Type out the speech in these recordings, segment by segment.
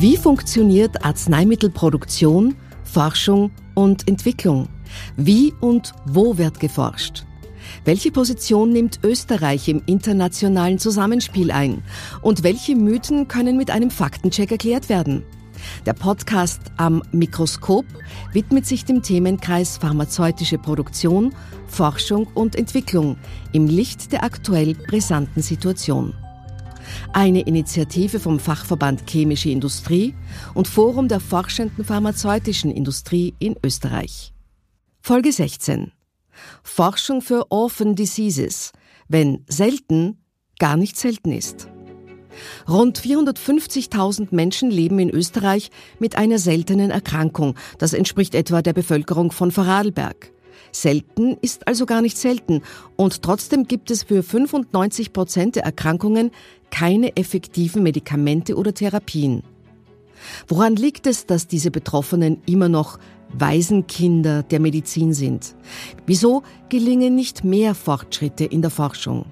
Wie funktioniert Arzneimittelproduktion, Forschung und Entwicklung? Wie und wo wird geforscht? Welche Position nimmt Österreich im internationalen Zusammenspiel ein? Und welche Mythen können mit einem Faktencheck erklärt werden? Der Podcast am Mikroskop widmet sich dem Themenkreis pharmazeutische Produktion, Forschung und Entwicklung im Licht der aktuell brisanten Situation. Eine Initiative vom Fachverband Chemische Industrie und Forum der forschenden pharmazeutischen Industrie in Österreich. Folge 16. Forschung für Orphan Diseases, wenn selten gar nicht selten ist. Rund 450.000 Menschen leben in Österreich mit einer seltenen Erkrankung. Das entspricht etwa der Bevölkerung von Vorarlberg. Selten ist also gar nicht selten und trotzdem gibt es für 95 Prozent der Erkrankungen keine effektiven Medikamente oder Therapien. Woran liegt es, dass diese Betroffenen immer noch Waisenkinder der Medizin sind? Wieso gelingen nicht mehr Fortschritte in der Forschung?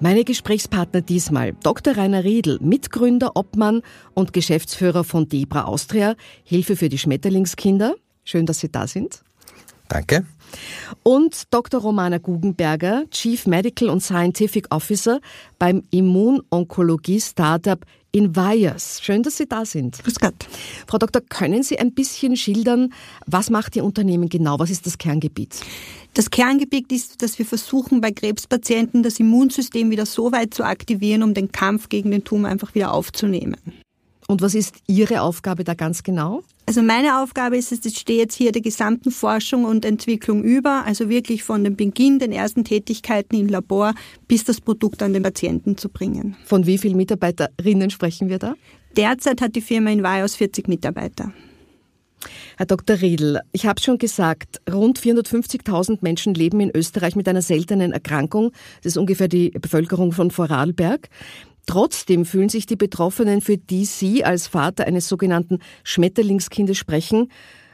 Meine Gesprächspartner diesmal Dr. Rainer Riedl, Mitgründer, Obmann und Geschäftsführer von Debra Austria, Hilfe für die Schmetterlingskinder. Schön, dass Sie da sind. Danke. Und Dr. Romana Guggenberger, Chief Medical und Scientific Officer beim Immunonkologie-Startup Invires. Schön, dass Sie da sind. Grüß Gott. Frau Doktor, können Sie ein bisschen schildern, was macht Ihr Unternehmen genau? Was ist das Kerngebiet? Das Kerngebiet ist, dass wir versuchen, bei Krebspatienten das Immunsystem wieder so weit zu aktivieren, um den Kampf gegen den Tumor einfach wieder aufzunehmen. Und was ist Ihre Aufgabe da ganz genau? Also meine Aufgabe ist es, ich stehe jetzt hier der gesamten Forschung und Entwicklung über, also wirklich von dem Beginn, den ersten Tätigkeiten im Labor bis das Produkt an den Patienten zu bringen. Von wie vielen Mitarbeiterinnen sprechen wir da? Derzeit hat die Firma in Vajos 40 Mitarbeiter. Herr Dr. Riedl, ich habe schon gesagt, rund 450.000 Menschen leben in Österreich mit einer seltenen Erkrankung. Das ist ungefähr die Bevölkerung von Vorarlberg. Trotzdem fühlen sich die Betroffenen, für die Sie als Vater eines sogenannten Schmetterlingskindes sprechen,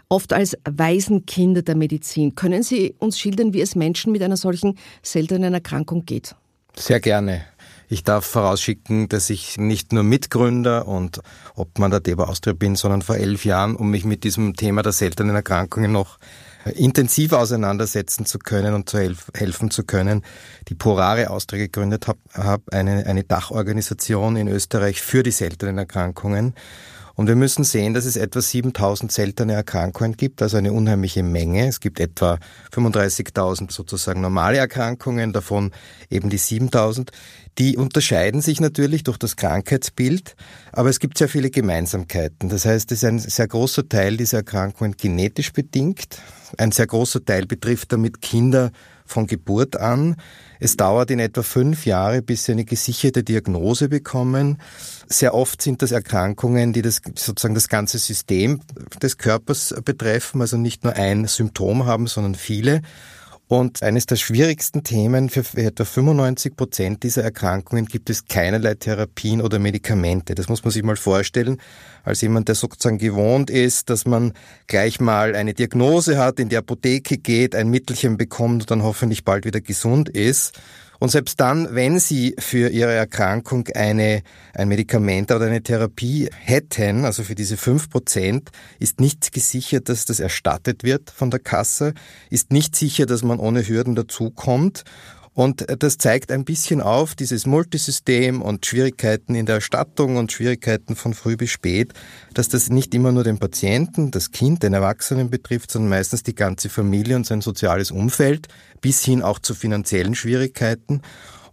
oft als Waisenkinder der Medizin. Können Sie uns schildern, wie es Menschen mit einer solchen seltenen Erkrankung geht? Sehr gerne. Ich darf vorausschicken, dass ich nicht nur Mitgründer und Obmann der Deba Austria bin, sondern vor elf Jahren, um mich mit diesem Thema der seltenen Erkrankungen noch intensiv auseinandersetzen zu können und zu helf helfen zu können, die Porare Austria gegründet habe, hab eine, eine Dachorganisation in Österreich für die seltenen Erkrankungen. Und wir müssen sehen, dass es etwa 7000 seltene Erkrankungen gibt, also eine unheimliche Menge. Es gibt etwa 35.000 sozusagen normale Erkrankungen, davon eben die 7000. Die unterscheiden sich natürlich durch das Krankheitsbild, aber es gibt sehr viele Gemeinsamkeiten. Das heißt, es ist ein sehr großer Teil dieser Erkrankungen genetisch bedingt. Ein sehr großer Teil betrifft damit Kinder von Geburt an. Es dauert in etwa fünf Jahre, bis sie eine gesicherte Diagnose bekommen. Sehr oft sind das Erkrankungen, die das sozusagen das ganze System des Körpers betreffen, also nicht nur ein Symptom haben, sondern viele. Und eines der schwierigsten Themen für etwa 95 Prozent dieser Erkrankungen gibt es keinerlei Therapien oder Medikamente. Das muss man sich mal vorstellen, als jemand, der sozusagen gewohnt ist, dass man gleich mal eine Diagnose hat, in die Apotheke geht, ein Mittelchen bekommt und dann hoffentlich bald wieder gesund ist. Und selbst dann, wenn Sie für Ihre Erkrankung eine, ein Medikament oder eine Therapie hätten, also für diese fünf Prozent, ist nicht gesichert, dass das erstattet wird von der Kasse, ist nicht sicher, dass man ohne Hürden dazukommt. Und das zeigt ein bisschen auf, dieses Multisystem und Schwierigkeiten in der Erstattung und Schwierigkeiten von früh bis spät, dass das nicht immer nur den Patienten, das Kind, den Erwachsenen betrifft, sondern meistens die ganze Familie und sein soziales Umfeld, bis hin auch zu finanziellen Schwierigkeiten.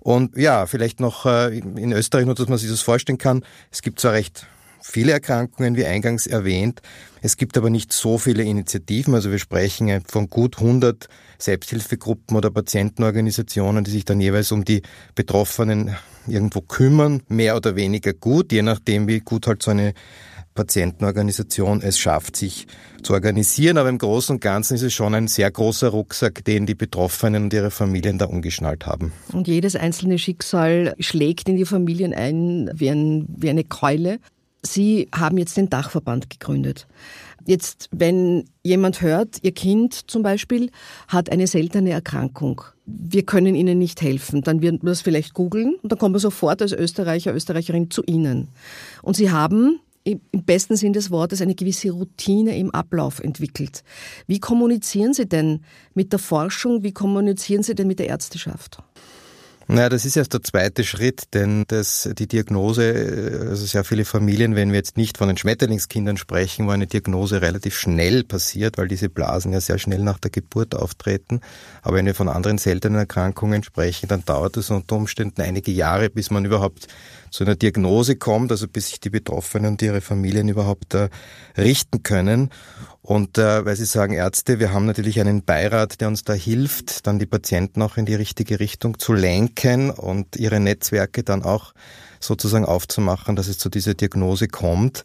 Und ja, vielleicht noch äh, in Österreich, nur dass man sich das vorstellen kann, es gibt zwar recht viele Erkrankungen, wie eingangs erwähnt. Es gibt aber nicht so viele Initiativen. Also wir sprechen von gut 100 Selbsthilfegruppen oder Patientenorganisationen, die sich dann jeweils um die Betroffenen irgendwo kümmern, mehr oder weniger gut, je nachdem, wie gut halt so eine Patientenorganisation es schafft, sich zu organisieren. Aber im Großen und Ganzen ist es schon ein sehr großer Rucksack, den die Betroffenen und ihre Familien da umgeschnallt haben. Und jedes einzelne Schicksal schlägt in die Familien ein wie, ein, wie eine Keule. Sie haben jetzt den Dachverband gegründet. Jetzt, wenn jemand hört, Ihr Kind zum Beispiel hat eine seltene Erkrankung, wir können Ihnen nicht helfen, dann wird man es vielleicht googeln und dann kommt man sofort als Österreicher, Österreicherin zu Ihnen. Und Sie haben im besten Sinn des Wortes eine gewisse Routine im Ablauf entwickelt. Wie kommunizieren Sie denn mit der Forschung? Wie kommunizieren Sie denn mit der Ärzteschaft? Naja, das ist erst der zweite Schritt, denn das, die Diagnose, also sehr viele Familien, wenn wir jetzt nicht von den Schmetterlingskindern sprechen, wo eine Diagnose relativ schnell passiert, weil diese Blasen ja sehr schnell nach der Geburt auftreten. Aber wenn wir von anderen seltenen Erkrankungen sprechen, dann dauert es unter Umständen einige Jahre, bis man überhaupt zu einer Diagnose kommt, also bis sich die Betroffenen und ihre Familien überhaupt äh, richten können. Und äh, weil Sie sagen Ärzte, wir haben natürlich einen Beirat, der uns da hilft, dann die Patienten auch in die richtige Richtung zu lenken und ihre Netzwerke dann auch sozusagen aufzumachen, dass es zu dieser Diagnose kommt.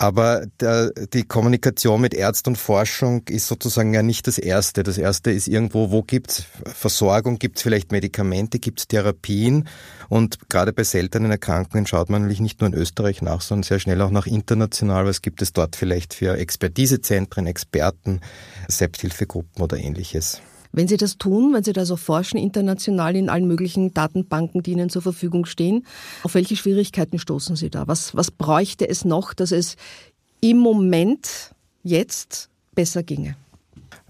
Aber der, die Kommunikation mit Ärzt und Forschung ist sozusagen ja nicht das Erste. Das Erste ist irgendwo, wo gibt's Versorgung, gibt's vielleicht Medikamente, gibt's Therapien. Und gerade bei seltenen Erkrankungen schaut man natürlich nicht nur in Österreich nach, sondern sehr schnell auch nach international. Was gibt es dort vielleicht für Expertisezentren, Experten, Selbsthilfegruppen oder ähnliches? Wenn Sie das tun, wenn Sie da so forschen international in allen möglichen Datenbanken, die Ihnen zur Verfügung stehen, auf welche Schwierigkeiten stoßen Sie da? Was, was bräuchte es noch, dass es im Moment jetzt besser ginge?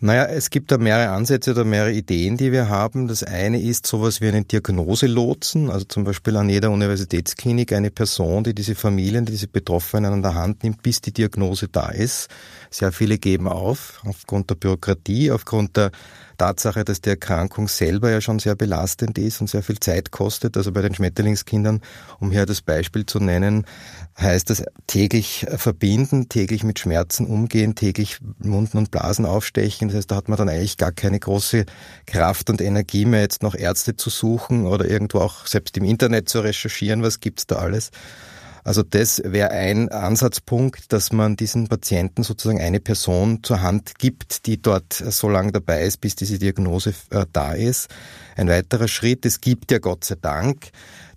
Naja, es gibt da mehrere Ansätze oder mehrere Ideen, die wir haben. Das eine ist sowas wie einen Diagnoselotsen, also zum Beispiel an jeder Universitätsklinik eine Person, die diese Familien, die diese Betroffenen an der Hand nimmt, bis die Diagnose da ist. Sehr viele geben auf, aufgrund der Bürokratie, aufgrund der Tatsache, dass die Erkrankung selber ja schon sehr belastend ist und sehr viel Zeit kostet. Also bei den Schmetterlingskindern, um hier das Beispiel zu nennen, heißt das täglich verbinden, täglich mit Schmerzen umgehen, täglich Munden und Blasen aufstechen. Das heißt, da hat man dann eigentlich gar keine große Kraft und Energie mehr, jetzt noch Ärzte zu suchen oder irgendwo auch selbst im Internet zu recherchieren, was gibt's da alles. Also das wäre ein Ansatzpunkt, dass man diesen Patienten sozusagen eine Person zur Hand gibt, die dort so lange dabei ist, bis diese Diagnose äh, da ist. Ein weiterer Schritt, es gibt ja Gott sei Dank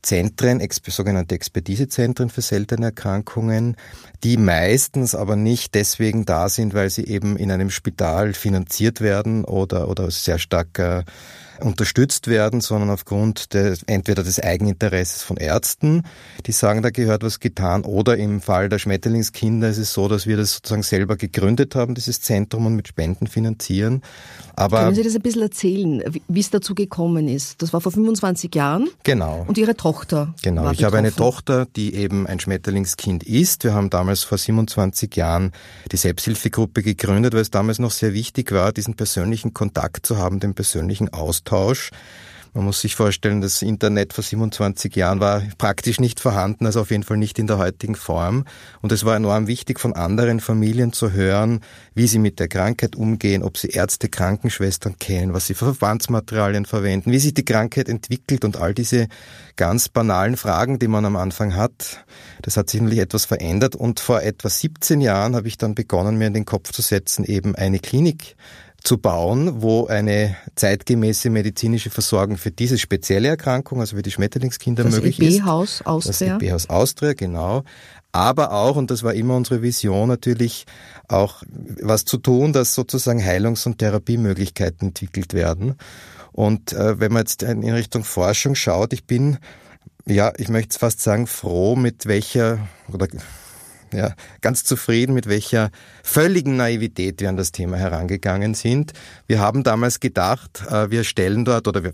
Zentren, sogenannte Expertisezentren für seltene Erkrankungen, die meistens aber nicht deswegen da sind, weil sie eben in einem Spital finanziert werden oder, oder sehr stark äh, unterstützt werden, sondern aufgrund des, entweder des Eigeninteresses von Ärzten, die sagen, da gehört was getan, oder im Fall der Schmetterlingskinder ist es so, dass wir das sozusagen selber gegründet haben, dieses Zentrum und mit Spenden finanzieren. Aber Können Sie das ein bisschen erzählen, wie es dazu gekommen ist? Das war vor 25 Jahren. Genau. Und Ihre Tochter. Genau. ich habe eine Tochter, die eben ein Schmetterlingskind ist. Wir haben damals vor 27 Jahren die Selbsthilfegruppe gegründet, weil es damals noch sehr wichtig war, diesen persönlichen Kontakt zu haben, den persönlichen Austausch. Man muss sich vorstellen, das Internet vor 27 Jahren war praktisch nicht vorhanden, also auf jeden Fall nicht in der heutigen Form. Und es war enorm wichtig, von anderen Familien zu hören, wie sie mit der Krankheit umgehen, ob sie Ärzte, Krankenschwestern kennen, was sie für Verbandsmaterialien verwenden, wie sich die Krankheit entwickelt und all diese ganz banalen Fragen, die man am Anfang hat. Das hat sich natürlich etwas verändert und vor etwa 17 Jahren habe ich dann begonnen, mir in den Kopf zu setzen, eben eine Klinik zu bauen, wo eine zeitgemäße medizinische Versorgung für diese spezielle Erkrankung, also für die Schmetterlingskinder das möglich ist. Haus Austria. Das EB Haus Austria, genau. Aber auch, und das war immer unsere Vision, natürlich auch was zu tun, dass sozusagen Heilungs- und Therapiemöglichkeiten entwickelt werden. Und äh, wenn man jetzt in Richtung Forschung schaut, ich bin, ja, ich möchte fast sagen, froh, mit welcher, oder ja, ganz zufrieden, mit welcher völligen Naivität wir an das Thema herangegangen sind. Wir haben damals gedacht, äh, wir stellen dort, oder wir,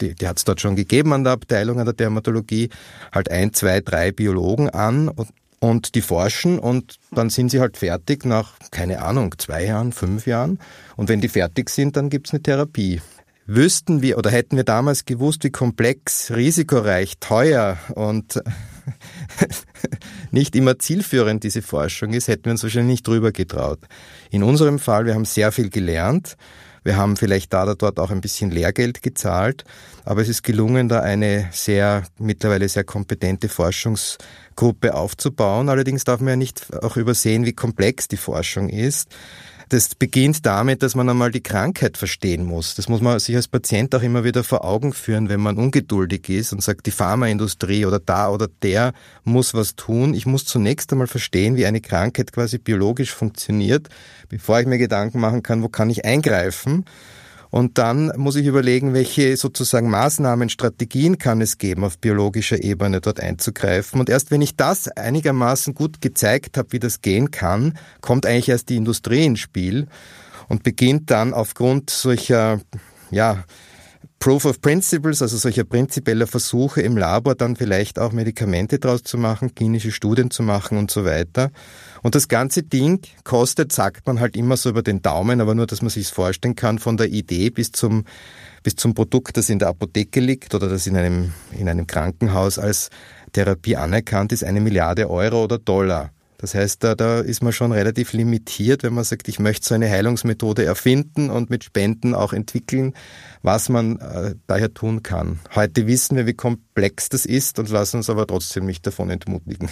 die, die hat es dort schon gegeben an der Abteilung, an der Dermatologie, halt ein, zwei, drei Biologen an und, und die forschen und dann sind sie halt fertig nach, keine Ahnung, zwei Jahren, fünf Jahren. Und wenn die fertig sind, dann gibt's eine Therapie. Wüssten wir oder hätten wir damals gewusst, wie komplex, risikoreich, teuer und nicht immer zielführend diese Forschung ist, hätten wir uns wahrscheinlich nicht drüber getraut. In unserem Fall, wir haben sehr viel gelernt. Wir haben vielleicht da oder dort auch ein bisschen Lehrgeld gezahlt, aber es ist gelungen, da eine sehr, mittlerweile sehr kompetente Forschungsgruppe aufzubauen. Allerdings darf man ja nicht auch übersehen, wie komplex die Forschung ist. Das beginnt damit, dass man einmal die Krankheit verstehen muss. Das muss man sich als Patient auch immer wieder vor Augen führen, wenn man ungeduldig ist und sagt, die Pharmaindustrie oder da oder der muss was tun. Ich muss zunächst einmal verstehen, wie eine Krankheit quasi biologisch funktioniert, bevor ich mir Gedanken machen kann, wo kann ich eingreifen. Und dann muss ich überlegen, welche sozusagen Maßnahmen, Strategien kann es geben, auf biologischer Ebene dort einzugreifen. Und erst wenn ich das einigermaßen gut gezeigt habe, wie das gehen kann, kommt eigentlich erst die Industrie ins Spiel und beginnt dann aufgrund solcher, ja, Proof of Principles, also solcher prinzipieller Versuche im Labor dann vielleicht auch Medikamente draus zu machen, klinische Studien zu machen und so weiter. Und das ganze Ding kostet, sagt man halt immer so über den Daumen, aber nur, dass man sich vorstellen kann, von der Idee bis zum, bis zum Produkt, das in der Apotheke liegt oder das in einem, in einem Krankenhaus als Therapie anerkannt ist, eine Milliarde Euro oder Dollar. Das heißt, da, da ist man schon relativ limitiert, wenn man sagt, ich möchte so eine Heilungsmethode erfinden und mit Spenden auch entwickeln, was man äh, daher tun kann. Heute wissen wir, wie komplex das ist und lassen uns aber trotzdem nicht davon entmutigen.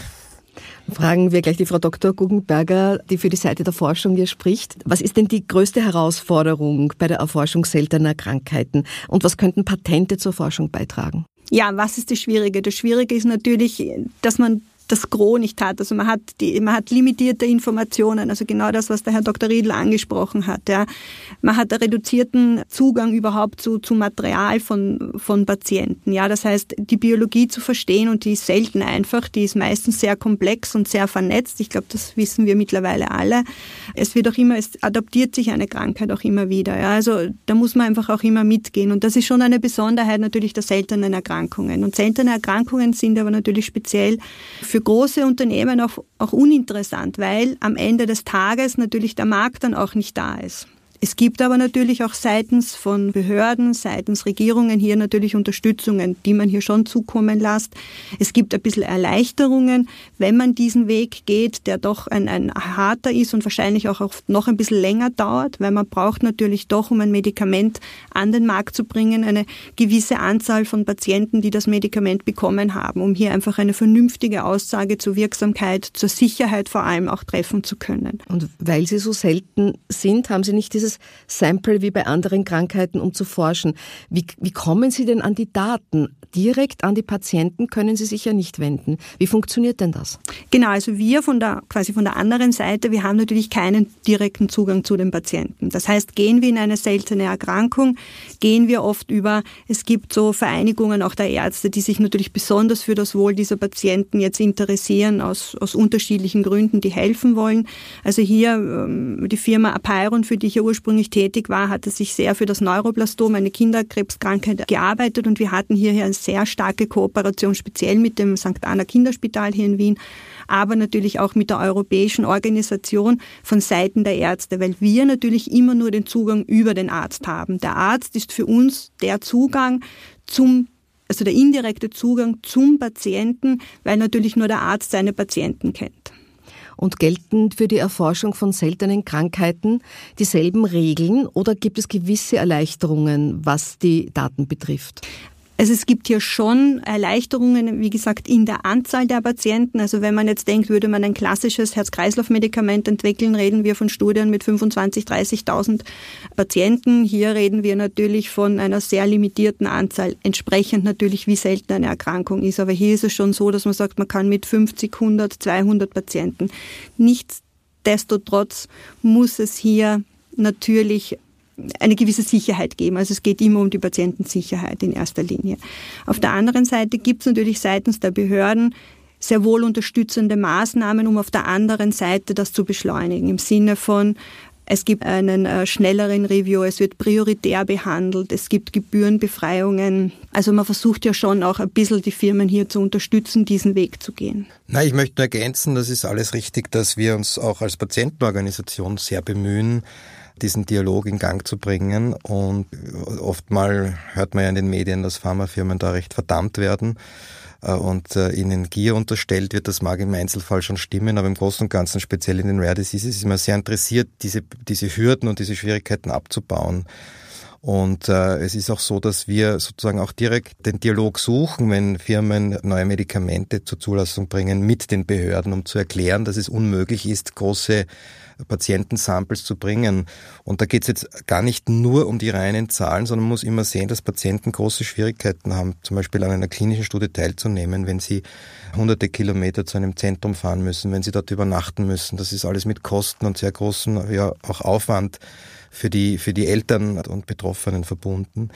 Fragen wir gleich die Frau Dr. Guggenberger, die für die Seite der Forschung hier spricht. Was ist denn die größte Herausforderung bei der Erforschung seltener Krankheiten und was könnten Patente zur Forschung beitragen? Ja, was ist das Schwierige? Das Schwierige ist natürlich, dass man das Gros nicht hat. Also man hat, die, man hat limitierte Informationen, also genau das, was der Herr Dr. Riedl angesprochen hat. Ja. Man hat einen reduzierten Zugang überhaupt zu, zu Material von, von Patienten. Ja. Das heißt, die Biologie zu verstehen und die ist selten einfach, die ist meistens sehr komplex und sehr vernetzt. Ich glaube, das wissen wir mittlerweile alle. Es wird auch immer, es adaptiert sich eine Krankheit auch immer wieder. Ja. Also da muss man einfach auch immer mitgehen. Und das ist schon eine Besonderheit natürlich der seltenen Erkrankungen. Und seltene Erkrankungen sind aber natürlich speziell für für große Unternehmen auch, auch uninteressant, weil am Ende des Tages natürlich der Markt dann auch nicht da ist. Es gibt aber natürlich auch seitens von Behörden, seitens Regierungen hier natürlich Unterstützungen, die man hier schon zukommen lässt. Es gibt ein bisschen Erleichterungen, wenn man diesen Weg geht, der doch ein, ein harter ist und wahrscheinlich auch oft noch ein bisschen länger dauert, weil man braucht natürlich doch, um ein Medikament an den Markt zu bringen, eine gewisse Anzahl von Patienten, die das Medikament bekommen haben, um hier einfach eine vernünftige Aussage zur Wirksamkeit, zur Sicherheit vor allem auch treffen zu können. Und weil sie so selten sind, haben Sie nicht dieses großes Sample wie bei anderen Krankheiten, um zu forschen. Wie, wie kommen Sie denn an die Daten? Direkt an die Patienten können Sie sich ja nicht wenden. Wie funktioniert denn das? Genau, also wir von der, quasi von der anderen Seite, wir haben natürlich keinen direkten Zugang zu den Patienten. Das heißt, gehen wir in eine seltene Erkrankung, gehen wir oft über, es gibt so Vereinigungen auch der Ärzte, die sich natürlich besonders für das Wohl dieser Patienten jetzt interessieren, aus, aus unterschiedlichen Gründen, die helfen wollen. Also hier ähm, die Firma Apeiron, für die ich ja ursprünglich tätig war, hatte sich sehr für das Neuroblastom, eine Kinderkrebskrankheit, gearbeitet und wir hatten hierher eine sehr starke Kooperation, speziell mit dem St. Anna Kinderspital hier in Wien, aber natürlich auch mit der europäischen Organisation von Seiten der Ärzte, weil wir natürlich immer nur den Zugang über den Arzt haben. Der Arzt ist für uns der Zugang zum also der indirekte Zugang zum Patienten, weil natürlich nur der Arzt seine Patienten kennt und gelten für die Erforschung von seltenen Krankheiten dieselben Regeln oder gibt es gewisse Erleichterungen, was die Daten betrifft? Also es gibt hier schon Erleichterungen, wie gesagt, in der Anzahl der Patienten. Also wenn man jetzt denkt, würde man ein klassisches Herz-Kreislauf-Medikament entwickeln, reden wir von Studien mit 25.000, 30.000 Patienten. Hier reden wir natürlich von einer sehr limitierten Anzahl, entsprechend natürlich, wie selten eine Erkrankung ist. Aber hier ist es schon so, dass man sagt, man kann mit 50, 100, 200 Patienten. Nichtsdestotrotz muss es hier natürlich eine gewisse Sicherheit geben. Also es geht immer um die Patientensicherheit in erster Linie. Auf der anderen Seite gibt es natürlich seitens der Behörden sehr wohl unterstützende Maßnahmen, um auf der anderen Seite das zu beschleunigen. Im Sinne von, es gibt einen äh, schnelleren Review, es wird prioritär behandelt, es gibt Gebührenbefreiungen. Also man versucht ja schon auch ein bisschen die Firmen hier zu unterstützen, diesen Weg zu gehen. Na, ich möchte nur ergänzen, das ist alles richtig, dass wir uns auch als Patientenorganisation sehr bemühen, diesen Dialog in Gang zu bringen. Und oftmal hört man ja in den Medien, dass Pharmafirmen da recht verdammt werden äh, und äh, ihnen Gier unterstellt wird. Das mag im Einzelfall schon stimmen, aber im Großen und Ganzen, speziell in den Rare Diseases, ist man sehr interessiert, diese, diese Hürden und diese Schwierigkeiten abzubauen. Und äh, es ist auch so, dass wir sozusagen auch direkt den Dialog suchen, wenn Firmen neue Medikamente zur Zulassung bringen mit den Behörden, um zu erklären, dass es unmöglich ist, große Patientensamples zu bringen. Und da geht es jetzt gar nicht nur um die reinen Zahlen, sondern man muss immer sehen, dass Patienten große Schwierigkeiten haben, zum Beispiel an einer klinischen Studie teilzunehmen, wenn sie hunderte Kilometer zu einem Zentrum fahren müssen, wenn sie dort übernachten müssen. Das ist alles mit Kosten und sehr großen, ja, auch Aufwand für die, für die Eltern und Betroffenen verbunden.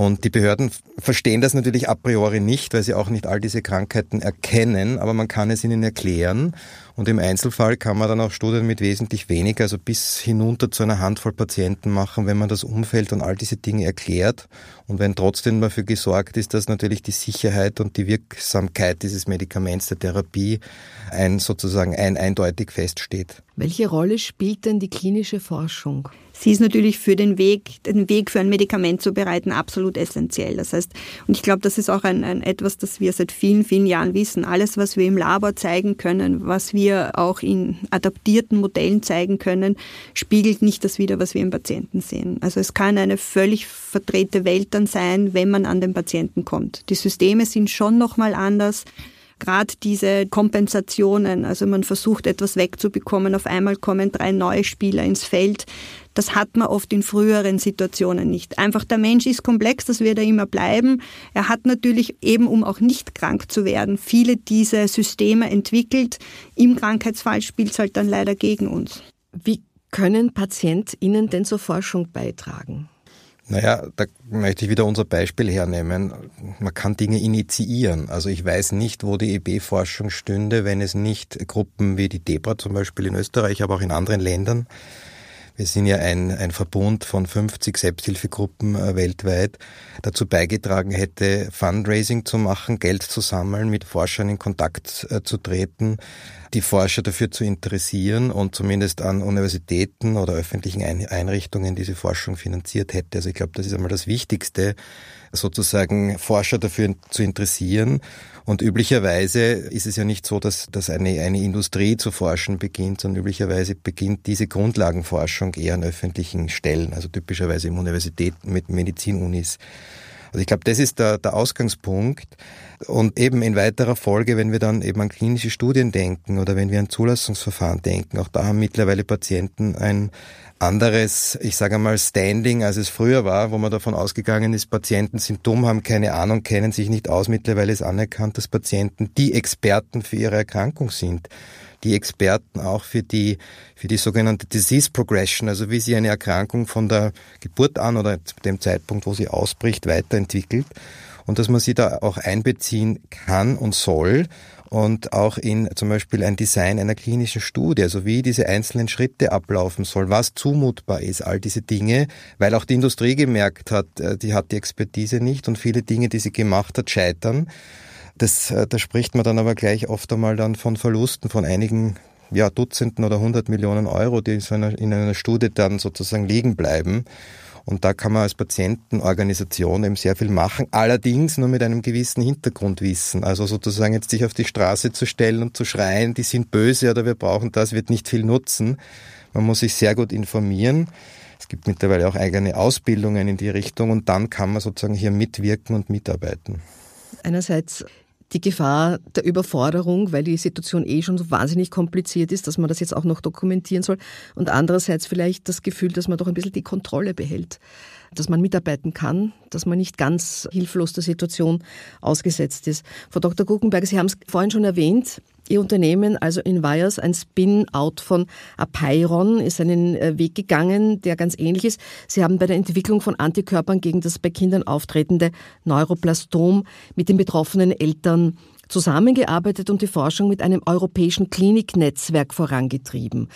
Und die Behörden verstehen das natürlich a priori nicht, weil sie auch nicht all diese Krankheiten erkennen, aber man kann es ihnen erklären. Und im Einzelfall kann man dann auch Studien mit wesentlich weniger, also bis hinunter zu einer Handvoll Patienten machen, wenn man das Umfeld und all diese Dinge erklärt. Und wenn trotzdem dafür gesorgt ist, dass natürlich die Sicherheit und die Wirksamkeit dieses Medikaments der Therapie ein sozusagen ein eindeutig feststeht. Welche Rolle spielt denn die klinische Forschung? Sie ist natürlich für den Weg, den Weg für ein Medikament zu bereiten, absolut essentiell. Das heißt, und ich glaube, das ist auch ein, ein etwas, das wir seit vielen, vielen Jahren wissen. Alles, was wir im Labor zeigen können, was wir auch in adaptierten Modellen zeigen können, spiegelt nicht das wider, was wir im Patienten sehen. Also es kann eine völlig verdrehte Welt dann sein, wenn man an den Patienten kommt. Die Systeme sind schon nochmal anders gerade diese Kompensationen, also man versucht etwas wegzubekommen, auf einmal kommen drei neue Spieler ins Feld. Das hat man oft in früheren Situationen nicht. Einfach der Mensch ist komplex, das wird er immer bleiben. Er hat natürlich eben, um auch nicht krank zu werden, viele diese Systeme entwickelt. Im Krankheitsfall spielt es halt dann leider gegen uns. Wie können PatientInnen denn zur Forschung beitragen? Naja, da möchte ich wieder unser Beispiel hernehmen. Man kann Dinge initiieren. Also ich weiß nicht, wo die EB-Forschung stünde, wenn es nicht Gruppen wie die DEBRA zum Beispiel in Österreich, aber auch in anderen Ländern wir sind ja ein, ein Verbund von 50 Selbsthilfegruppen äh, weltweit, dazu beigetragen hätte, Fundraising zu machen, Geld zu sammeln, mit Forschern in Kontakt äh, zu treten, die Forscher dafür zu interessieren und zumindest an Universitäten oder öffentlichen Einrichtungen diese Forschung finanziert hätte. Also ich glaube, das ist einmal das Wichtigste, sozusagen Forscher dafür zu interessieren. Und üblicherweise ist es ja nicht so, dass, dass eine, eine Industrie zu forschen beginnt, sondern üblicherweise beginnt diese Grundlagenforschung eher an öffentlichen Stellen, also typischerweise im Universitäten mit Medizinunis. Also ich glaube, das ist der, der Ausgangspunkt. Und eben in weiterer Folge, wenn wir dann eben an klinische Studien denken oder wenn wir an Zulassungsverfahren denken, auch da haben mittlerweile Patienten ein anderes, ich sage einmal, Standing, als es früher war, wo man davon ausgegangen ist, Patienten sind dumm, haben keine Ahnung, kennen sich nicht aus. Mittlerweile ist anerkannt, dass Patienten die Experten für ihre Erkrankung sind die Experten auch für die, für die sogenannte Disease Progression, also wie sie eine Erkrankung von der Geburt an oder dem Zeitpunkt, wo sie ausbricht, weiterentwickelt und dass man sie da auch einbeziehen kann und soll und auch in zum Beispiel ein Design einer klinischen Studie, also wie diese einzelnen Schritte ablaufen soll, was zumutbar ist, all diese Dinge, weil auch die Industrie gemerkt hat, äh, die hat die Expertise nicht und viele Dinge, die sie gemacht hat, scheitern. Das, äh, da spricht man dann aber gleich oft einmal dann von Verlusten von einigen ja, Dutzenden oder hundert Millionen Euro, die in einer, in einer Studie dann sozusagen liegen bleiben. Und da kann man als Patientenorganisation eben sehr viel machen, allerdings nur mit einem gewissen Hintergrundwissen. Also sozusagen jetzt sich auf die Straße zu stellen und zu schreien, die sind böse oder wir brauchen das, wird nicht viel nutzen. Man muss sich sehr gut informieren. Es gibt mittlerweile auch eigene Ausbildungen in die Richtung und dann kann man sozusagen hier mitwirken und mitarbeiten. Einerseits die Gefahr der Überforderung, weil die Situation eh schon so wahnsinnig kompliziert ist, dass man das jetzt auch noch dokumentieren soll. Und andererseits vielleicht das Gefühl, dass man doch ein bisschen die Kontrolle behält, dass man mitarbeiten kann, dass man nicht ganz hilflos der Situation ausgesetzt ist. Frau Dr. Guckenberg, Sie haben es vorhin schon erwähnt, Ihr Unternehmen, also Invias, ein Spin-out von Apeiron, ist einen äh, Weg gegangen, der ganz ähnlich ist. Sie haben bei der Entwicklung von Antikörpern gegen das bei Kindern auftretende Neuroplastom mit den betroffenen Eltern zusammengearbeitet und die Forschung mit einem europäischen Kliniknetzwerk vorangetrieben.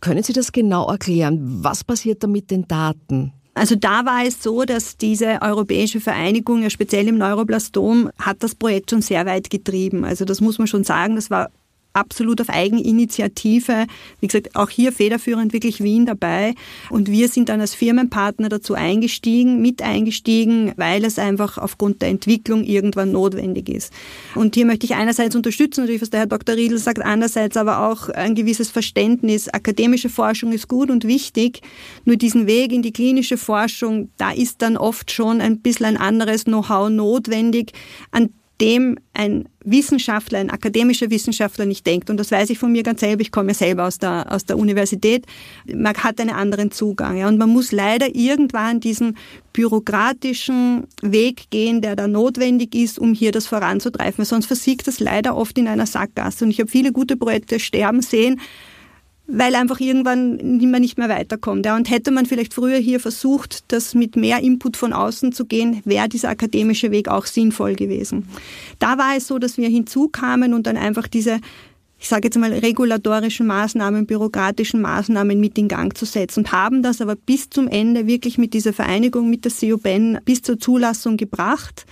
Können Sie das genau erklären? Was passiert da mit den Daten? Also da war es so, dass diese europäische Vereinigung, ja speziell im Neuroblastom, hat das Projekt schon sehr weit getrieben. Also das muss man schon sagen, das war absolut auf Eigeninitiative. Wie gesagt, auch hier federführend wirklich Wien dabei. Und wir sind dann als Firmenpartner dazu eingestiegen, mit eingestiegen, weil es einfach aufgrund der Entwicklung irgendwann notwendig ist. Und hier möchte ich einerseits unterstützen, natürlich, was der Herr Dr. Riedl sagt, andererseits aber auch ein gewisses Verständnis. Akademische Forschung ist gut und wichtig. Nur diesen Weg in die klinische Forschung, da ist dann oft schon ein bisschen ein anderes Know-how notwendig, an dem ein Wissenschaftler, ein akademischer Wissenschaftler nicht denkt. Und das weiß ich von mir ganz selber. Ich komme ja selber aus der, aus der Universität. Man hat einen anderen Zugang. Ja. Und man muss leider irgendwann diesen bürokratischen Weg gehen, der da notwendig ist, um hier das voranzutreiben. Sonst versiegt das leider oft in einer Sackgasse. Und ich habe viele gute Projekte sterben sehen, weil einfach irgendwann man nicht mehr weiterkommt. Ja. Und hätte man vielleicht früher hier versucht, das mit mehr Input von außen zu gehen, wäre dieser akademische Weg auch sinnvoll gewesen. Da war es so, dass wir hinzukamen und dann einfach diese ich sage jetzt mal, regulatorischen Maßnahmen, bürokratischen Maßnahmen mit in Gang zu setzen und haben das aber bis zum Ende wirklich mit dieser Vereinigung mit der COBEN bis zur Zulassung gebracht,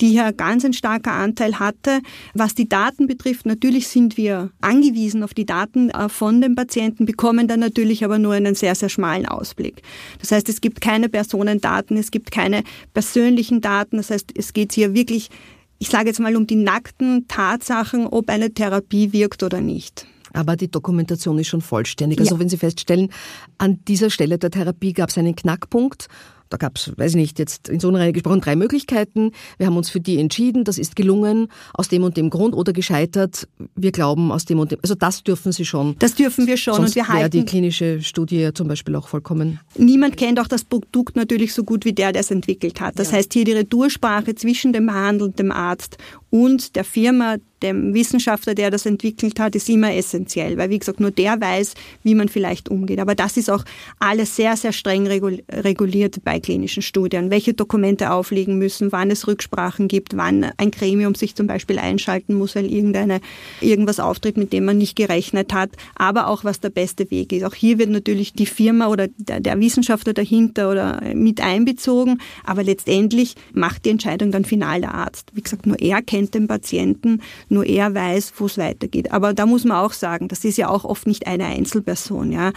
die hier ganz ein starker Anteil hatte. Was die Daten betrifft, natürlich sind wir angewiesen auf die Daten äh, von den Patienten, bekommen dann natürlich aber nur einen sehr, sehr schmalen Ausblick. Das heißt, es gibt keine Personendaten, es gibt keine persönlichen Daten. Das heißt, es geht hier wirklich ich sage jetzt mal um die nackten Tatsachen, ob eine Therapie wirkt oder nicht. Aber die Dokumentation ist schon vollständig. Also ja. wenn Sie feststellen, an dieser Stelle der Therapie gab es einen Knackpunkt da gab es, weiß ich nicht, jetzt in so einer Reihe gesprochen, drei Möglichkeiten. Wir haben uns für die entschieden, das ist gelungen, aus dem und dem Grund oder gescheitert. Wir glauben aus dem und dem. Also das dürfen Sie schon. Das dürfen wir schon. Sonst und wir halten. die klinische Studie zum Beispiel auch vollkommen. Niemand kennt auch das Produkt natürlich so gut wie der, der es entwickelt hat. Das ja. heißt, hier die Retoursprache zwischen dem behandelnden Arzt und der Firma, dem Wissenschaftler, der das entwickelt hat, ist immer essentiell, weil wie gesagt, nur der weiß, wie man vielleicht umgeht. Aber das ist auch alles sehr, sehr streng reguliert bei klinischen Studien, welche Dokumente aufliegen müssen, wann es Rücksprachen gibt, wann ein Gremium sich zum Beispiel einschalten muss, weil irgendeine, irgendwas auftritt, mit dem man nicht gerechnet hat, aber auch was der beste Weg ist. Auch hier wird natürlich die Firma oder der, der Wissenschaftler dahinter oder mit einbezogen, aber letztendlich macht die Entscheidung dann final der Arzt. Wie gesagt, nur er kennt den Patienten, nur er weiß, wo es weitergeht. Aber da muss man auch sagen, das ist ja auch oft nicht eine Einzelperson. Ja.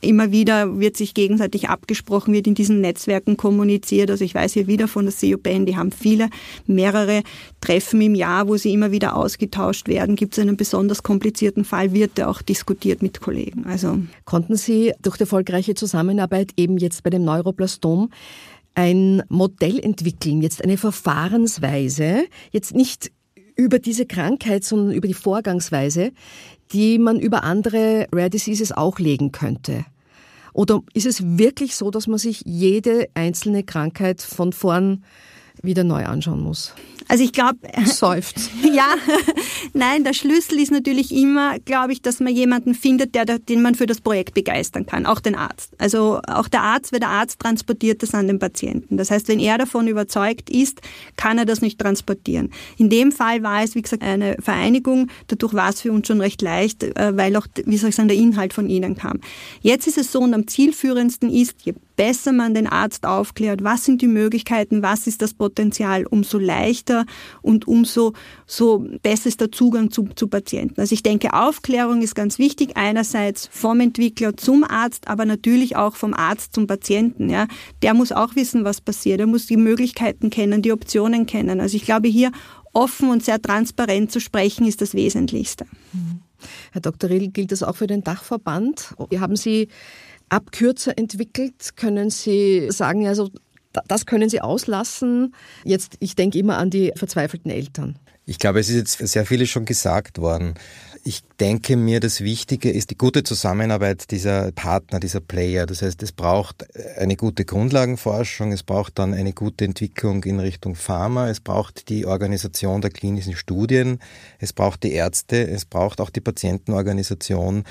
Immer wieder wird sich gegenseitig abgesprochen, wird in diesen Netzwerken kommuniziert. Also ich weiß hier wieder von der COPN, die haben viele, mehrere Treffen im Jahr, wo sie immer wieder ausgetauscht werden. Gibt es einen besonders komplizierten Fall, wird der auch diskutiert mit Kollegen. Also Konnten Sie durch die erfolgreiche Zusammenarbeit eben jetzt bei dem Neuroplastom ein Modell entwickeln, jetzt eine Verfahrensweise, jetzt nicht über diese Krankheit, sondern über die Vorgangsweise, die man über andere Rare Diseases auch legen könnte? Oder ist es wirklich so, dass man sich jede einzelne Krankheit von vorn wieder neu anschauen muss? Also ich glaube. Säuft. ja, nein, der Schlüssel ist natürlich immer, glaube ich, dass man jemanden findet, der, den man für das Projekt begeistern kann, auch den Arzt. Also auch der Arzt, weil der Arzt transportiert das an den Patienten. Das heißt, wenn er davon überzeugt ist, kann er das nicht transportieren. In dem Fall war es, wie gesagt, eine Vereinigung. Dadurch war es für uns schon recht leicht, äh, weil auch, wie soll ich sagen, der Inhalt von ihnen kam. Jetzt ist es so und am zielführendsten ist, je besser man den Arzt aufklärt, was sind die Möglichkeiten, was ist das Potenzial, umso leichter und umso so besser ist der Zugang zu, zu Patienten. Also ich denke, Aufklärung ist ganz wichtig, einerseits vom Entwickler zum Arzt, aber natürlich auch vom Arzt zum Patienten. Ja. Der muss auch wissen, was passiert, er muss die Möglichkeiten kennen, die Optionen kennen. Also ich glaube, hier offen und sehr transparent zu sprechen, ist das Wesentlichste. Mhm. Herr Dr. Rill, gilt das auch für den Dachverband? Haben Sie Abkürzer entwickelt? Können Sie sagen, also das können Sie auslassen? Jetzt, ich denke immer an die verzweifelten Eltern. Ich glaube, es ist jetzt sehr vieles schon gesagt worden. Ich denke mir, das Wichtige ist die gute Zusammenarbeit dieser Partner, dieser Player. Das heißt, es braucht eine gute Grundlagenforschung, es braucht dann eine gute Entwicklung in Richtung Pharma, es braucht die Organisation der klinischen Studien, es braucht die Ärzte, es braucht auch die Patientenorganisation,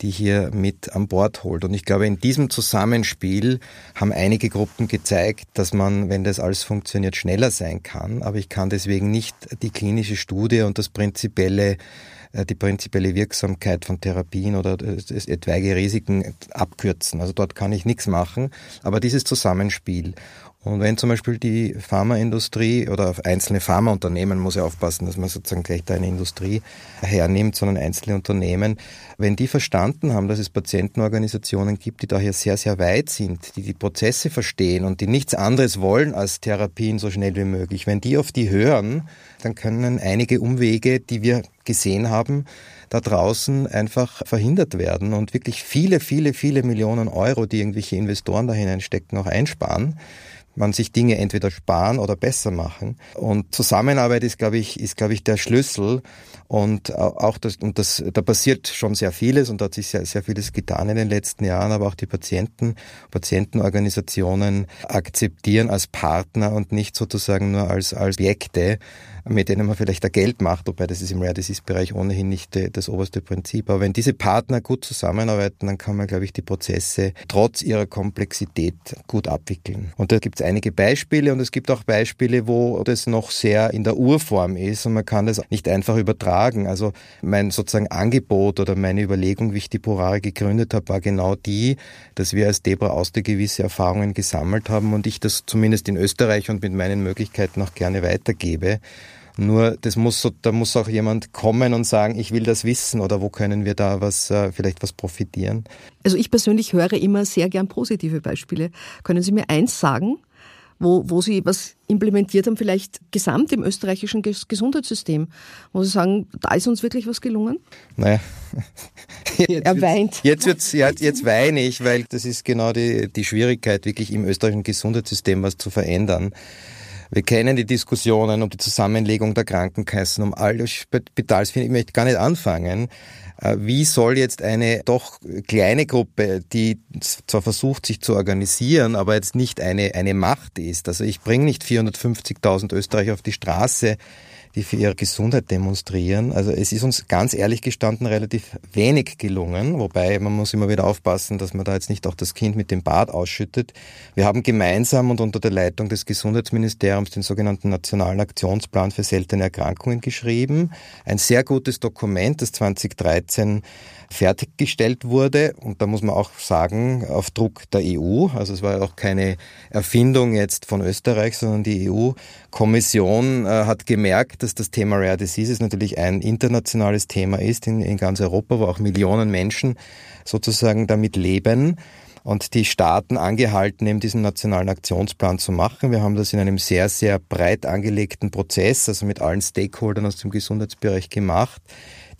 die hier mit an Bord holt. Und ich glaube, in diesem Zusammenspiel haben einige Gruppen gezeigt, dass man, wenn das alles funktioniert, schneller sein kann. Aber ich kann deswegen nicht die klinische Studie und das prinzipielle äh, die prinzipielle Wirksamkeit von Therapien oder etwaige Risiken abkürzen. Also dort kann ich nichts machen, aber dieses Zusammenspiel. Und wenn zum Beispiel die Pharmaindustrie oder einzelne Pharmaunternehmen, muss ja aufpassen, dass man sozusagen gleich da eine Industrie hernimmt, sondern einzelne Unternehmen, wenn die verstanden haben, dass es Patientenorganisationen gibt, die daher sehr, sehr weit sind, die die Prozesse verstehen und die nichts anderes wollen als Therapien so schnell wie möglich, wenn die auf die hören, dann können einige Umwege, die wir gesehen haben, da draußen einfach verhindert werden und wirklich viele, viele, viele Millionen Euro, die irgendwelche Investoren da hineinstecken, auch einsparen man sich Dinge entweder sparen oder besser machen. Und Zusammenarbeit ist, glaube ich, ist, glaube ich, der Schlüssel. Und auch das, und das, da passiert schon sehr vieles und da hat sich sehr, sehr vieles getan in den letzten Jahren, aber auch die Patienten, Patientenorganisationen akzeptieren als Partner und nicht sozusagen nur als, als Objekte mit denen man vielleicht da Geld macht, wobei das ist im Rare Disease Bereich ohnehin nicht das oberste Prinzip. Aber wenn diese Partner gut zusammenarbeiten, dann kann man, glaube ich, die Prozesse trotz ihrer Komplexität gut abwickeln. Und da gibt es einige Beispiele und es gibt auch Beispiele, wo das noch sehr in der Urform ist und man kann das nicht einfach übertragen. Also mein sozusagen Angebot oder meine Überlegung, wie ich die Porare gegründet habe, war genau die, dass wir als Debra Auster gewisse Erfahrungen gesammelt haben und ich das zumindest in Österreich und mit meinen Möglichkeiten auch gerne weitergebe. Nur das muss da muss auch jemand kommen und sagen, ich will das wissen oder wo können wir da was äh, vielleicht was profitieren. Also ich persönlich höre immer sehr gern positive Beispiele. Können Sie mir eins sagen, wo, wo Sie was implementiert haben, vielleicht gesamt im österreichischen Gesundheitssystem, wo Sie sagen, da ist uns wirklich was gelungen? Naja, jetzt er weint. Jetzt, wird's, jetzt, jetzt weine ich, weil das ist genau die, die Schwierigkeit, wirklich im österreichischen Gesundheitssystem was zu verändern. Wir kennen die Diskussionen um die Zusammenlegung der Krankenkassen, um alle Spitals. Ich möchte gar nicht anfangen. Äh, wie soll jetzt eine doch kleine Gruppe, die zwar versucht, sich zu organisieren, aber jetzt nicht eine, eine Macht ist, also ich bringe nicht 450.000 Österreicher auf die Straße, die für ihre Gesundheit demonstrieren. Also es ist uns ganz ehrlich gestanden relativ wenig gelungen, wobei man muss immer wieder aufpassen, dass man da jetzt nicht auch das Kind mit dem Bad ausschüttet. Wir haben gemeinsam und unter der Leitung des Gesundheitsministeriums den sogenannten Nationalen Aktionsplan für seltene Erkrankungen geschrieben. Ein sehr gutes Dokument, das 2013 fertiggestellt wurde. Und da muss man auch sagen, auf Druck der EU. Also es war auch keine Erfindung jetzt von Österreich, sondern die EU-Kommission äh, hat gemerkt, dass das Thema Rare Diseases natürlich ein internationales Thema ist in, in ganz Europa, wo auch Millionen Menschen sozusagen damit leben und die Staaten angehalten, eben diesen nationalen Aktionsplan zu machen. Wir haben das in einem sehr, sehr breit angelegten Prozess, also mit allen Stakeholdern aus dem Gesundheitsbereich gemacht.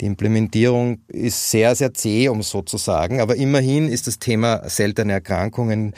Die Implementierung ist sehr, sehr zäh, um so zu sagen, aber immerhin ist das Thema seltene Erkrankungen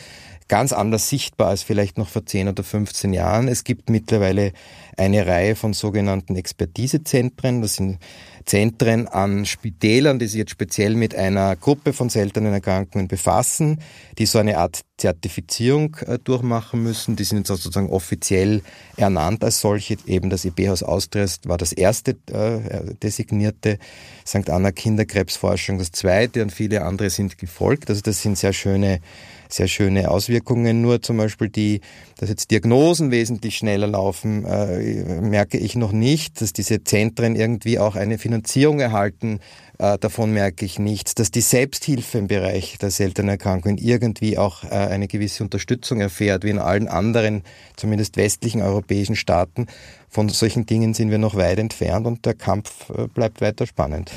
ganz anders sichtbar als vielleicht noch vor 10 oder 15 Jahren. Es gibt mittlerweile eine Reihe von sogenannten Expertisezentren. Das sind Zentren an Spitälern, die sich jetzt speziell mit einer Gruppe von seltenen Erkrankungen befassen, die so eine Art Zertifizierung äh, durchmachen müssen. Die sind jetzt sozusagen offiziell ernannt als solche. Eben das IB-Haus Austria war das erste äh, designierte St. Anna Kinderkrebsforschung, das zweite und viele andere sind gefolgt. Also das sind sehr schöne sehr schöne Auswirkungen. Nur zum Beispiel die, dass jetzt Diagnosen wesentlich schneller laufen, äh, merke ich noch nicht. Dass diese Zentren irgendwie auch eine Finanzierung erhalten, äh, davon merke ich nichts. Dass die Selbsthilfe im Bereich der seltenen Erkrankungen irgendwie auch äh, eine gewisse Unterstützung erfährt, wie in allen anderen, zumindest westlichen europäischen Staaten. Von solchen Dingen sind wir noch weit entfernt und der Kampf äh, bleibt weiter spannend.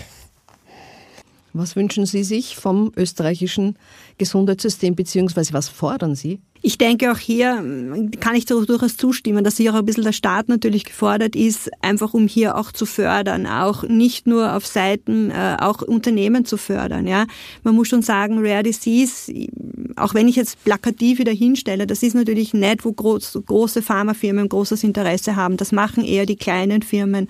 Was wünschen Sie sich vom österreichischen Gesundheitssystem, beziehungsweise was fordern Sie? Ich denke auch hier ähm, kann ich durchaus zustimmen, dass hier auch ein bisschen der Staat natürlich gefordert ist, einfach um hier auch zu fördern, auch nicht nur auf Seiten, äh, auch Unternehmen zu fördern. Ja, man muss schon sagen, Rare Disease, auch wenn ich jetzt plakativ wieder hinstelle, das ist natürlich nett, wo groß, große Pharmafirmen großes Interesse haben. Das machen eher die kleinen Firmen,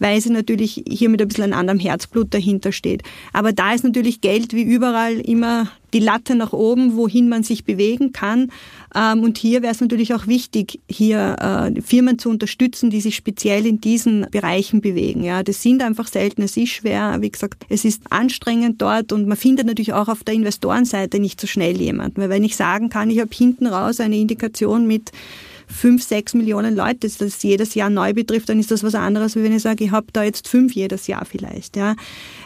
weil sie natürlich hier mit ein bisschen einem anderen Herzblut dahinter steht. Aber da ist natürlich Geld wie überall immer die Latte nach oben, wohin man sich bewegen kann. Ähm, und hier wäre es natürlich auch wichtig, hier äh, Firmen zu unterstützen, die sich speziell in diesen Bereichen bewegen. Ja, das sind einfach selten, es ist schwer. Wie gesagt, es ist anstrengend dort und man findet natürlich auch auf der Investorenseite nicht so schnell jemanden. Weil wenn ich sagen kann, ich habe hinten raus eine Indikation mit fünf, sechs Millionen Leute das jedes Jahr neu betrifft, dann ist das was anderes, wie wenn ich sage, ich habe da jetzt fünf jedes Jahr vielleicht. Ja.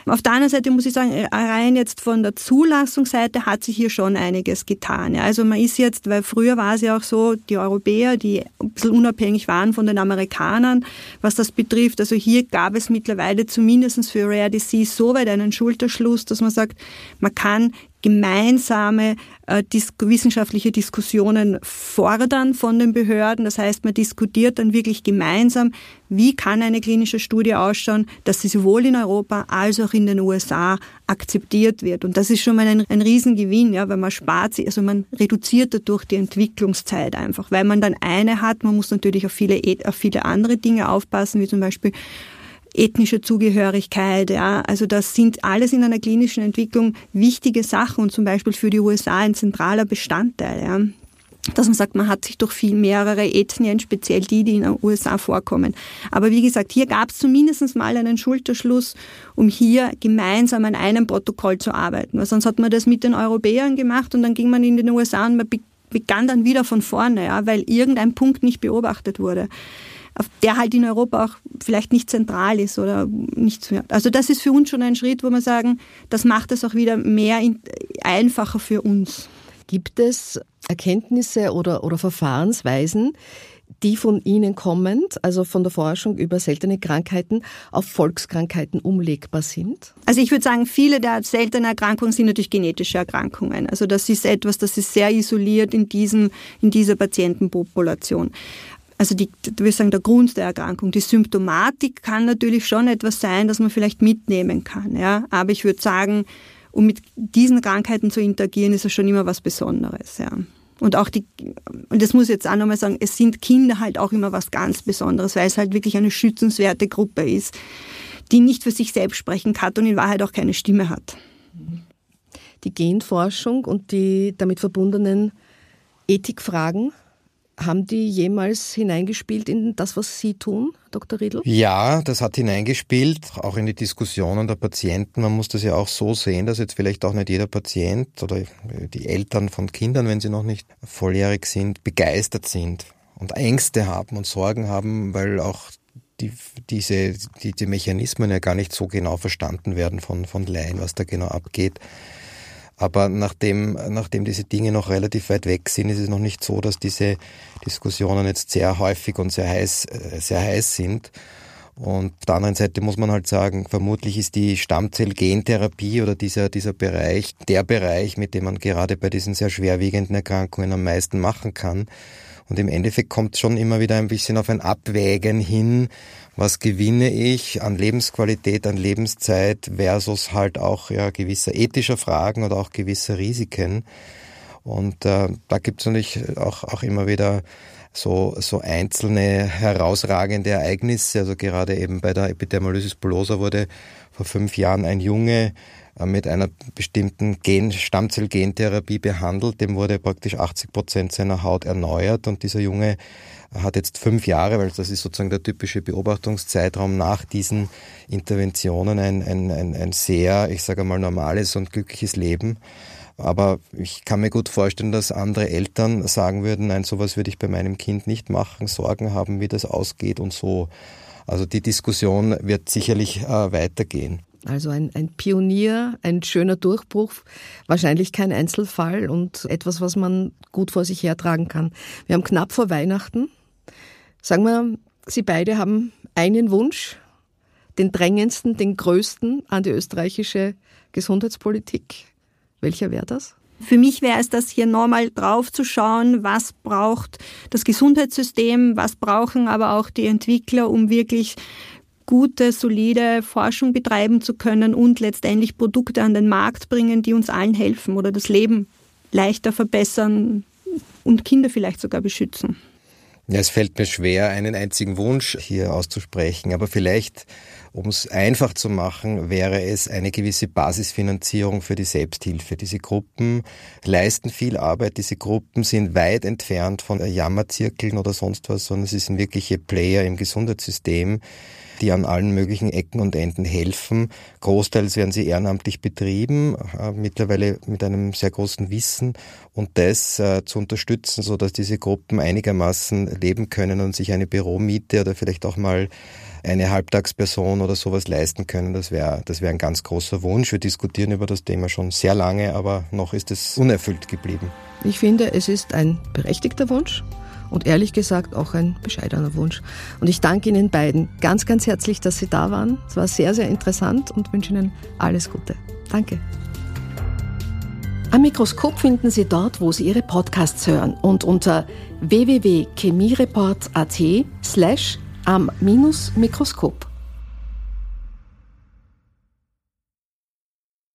Auf der anderen Seite muss ich sagen, rein jetzt von der Zulassungsseite hat sich hier schon einiges getan. Ja. Also man ist jetzt, weil früher war es ja auch so, die Europäer, die ein bisschen unabhängig waren von den Amerikanern, was das betrifft. Also hier gab es mittlerweile zumindest für Rare Disease so weit einen Schulterschluss, dass man sagt, man kann gemeinsame äh, dis wissenschaftliche Diskussionen fordern von den Behörden. Das heißt, man diskutiert dann wirklich gemeinsam, wie kann eine klinische Studie ausschauen, dass sie sowohl in Europa als auch in den USA akzeptiert wird. Und das ist schon mal ein, ein Riesengewinn, ja, weil man spart sie, also man reduziert dadurch die Entwicklungszeit einfach, weil man dann eine hat. Man muss natürlich auf viele, auf viele andere Dinge aufpassen, wie zum Beispiel ethnische Zugehörigkeit, ja, also das sind alles in einer klinischen Entwicklung wichtige Sachen und zum Beispiel für die USA ein zentraler Bestandteil, ja. Dass man sagt, man hat sich durch viel mehrere Ethnien, speziell die, die in den USA vorkommen. Aber wie gesagt, hier gab es zumindest mal einen Schulterschluss, um hier gemeinsam an einem Protokoll zu arbeiten. Weil sonst hat man das mit den Europäern gemacht und dann ging man in den USA und man begann dann wieder von vorne, ja, weil irgendein Punkt nicht beobachtet wurde der halt in Europa auch vielleicht nicht zentral ist oder nicht so. Also das ist für uns schon ein Schritt, wo wir sagen, das macht es auch wieder mehr einfacher für uns. Gibt es Erkenntnisse oder, oder Verfahrensweisen, die von Ihnen kommend, also von der Forschung über seltene Krankheiten, auf Volkskrankheiten umlegbar sind? Also ich würde sagen, viele der seltenen Erkrankungen sind natürlich genetische Erkrankungen. Also das ist etwas, das ist sehr isoliert in, diesem, in dieser Patientenpopulation also die, wir sagen, der Grund der Erkrankung. Die Symptomatik kann natürlich schon etwas sein, das man vielleicht mitnehmen kann. Ja? Aber ich würde sagen, um mit diesen Krankheiten zu interagieren, ist es schon immer was Besonderes. Ja. Und auch die, und das muss ich jetzt auch nochmal sagen, es sind Kinder halt auch immer was ganz Besonderes, weil es halt wirklich eine schützenswerte Gruppe ist, die nicht für sich selbst sprechen kann und in Wahrheit auch keine Stimme hat. Die Genforschung und die damit verbundenen Ethikfragen haben die jemals hineingespielt in das, was Sie tun, Dr. Riedl? Ja, das hat hineingespielt, auch in die Diskussionen der Patienten. Man muss das ja auch so sehen, dass jetzt vielleicht auch nicht jeder Patient oder die Eltern von Kindern, wenn sie noch nicht volljährig sind, begeistert sind und Ängste haben und Sorgen haben, weil auch die, diese, die, die Mechanismen ja gar nicht so genau verstanden werden von, von Laien, was da genau abgeht. Aber nachdem, nachdem diese Dinge noch relativ weit weg sind, ist es noch nicht so, dass diese Diskussionen jetzt sehr häufig und sehr heiß, äh, sehr heiß sind. Und auf der anderen Seite muss man halt sagen, vermutlich ist die Stammzellgentherapie oder dieser, dieser Bereich der Bereich, mit dem man gerade bei diesen sehr schwerwiegenden Erkrankungen am meisten machen kann. Und im Endeffekt kommt schon immer wieder ein bisschen auf ein Abwägen hin, was gewinne ich an Lebensqualität, an Lebenszeit versus halt auch ja, gewisser ethischer Fragen oder auch gewisser Risiken. Und äh, da gibt es natürlich auch, auch immer wieder so, so einzelne herausragende Ereignisse. Also gerade eben bei der Epidermolysis bullosa wurde vor fünf Jahren ein Junge mit einer bestimmten Gen Stammzellgentherapie behandelt. Dem wurde praktisch 80 Prozent seiner Haut erneuert und dieser Junge hat jetzt fünf Jahre, weil das ist sozusagen der typische Beobachtungszeitraum nach diesen Interventionen ein, ein, ein, ein sehr, ich sage mal, normales und glückliches Leben. Aber ich kann mir gut vorstellen, dass andere Eltern sagen würden, nein, sowas würde ich bei meinem Kind nicht machen, Sorgen haben, wie das ausgeht und so. Also die Diskussion wird sicherlich äh, weitergehen. Also ein, ein Pionier, ein schöner Durchbruch, wahrscheinlich kein Einzelfall und etwas, was man gut vor sich hertragen kann. Wir haben knapp vor Weihnachten. Sagen wir, Sie beide haben einen Wunsch, den drängendsten, den größten an die österreichische Gesundheitspolitik. Welcher wäre das? Für mich wäre es das hier nochmal drauf zu schauen, was braucht das Gesundheitssystem, was brauchen aber auch die Entwickler, um wirklich gute, solide Forschung betreiben zu können und letztendlich Produkte an den Markt bringen, die uns allen helfen oder das Leben leichter verbessern und Kinder vielleicht sogar beschützen. Ja, es fällt mir schwer, einen einzigen Wunsch hier auszusprechen, aber vielleicht, um es einfach zu machen, wäre es eine gewisse Basisfinanzierung für die Selbsthilfe. Diese Gruppen leisten viel Arbeit, diese Gruppen sind weit entfernt von Jammerzirkeln oder sonst was, sondern sie sind wirkliche Player im Gesundheitssystem die an allen möglichen Ecken und Enden helfen. Großteils werden sie ehrenamtlich betrieben, äh, mittlerweile mit einem sehr großen Wissen und das äh, zu unterstützen, so dass diese Gruppen einigermaßen leben können und sich eine Büromiete oder vielleicht auch mal eine Halbtagsperson oder sowas leisten können. Das wäre das wäre ein ganz großer Wunsch. Wir diskutieren über das Thema schon sehr lange, aber noch ist es unerfüllt geblieben. Ich finde, es ist ein berechtigter Wunsch und ehrlich gesagt auch ein bescheidener Wunsch. Und ich danke Ihnen beiden ganz, ganz herzlich, dass Sie da waren. Es war sehr, sehr interessant und wünsche Ihnen alles Gute. Danke. Am Mikroskop finden Sie dort, wo Sie Ihre Podcasts hören und unter www.chemiereport.at slash am Mikroskop.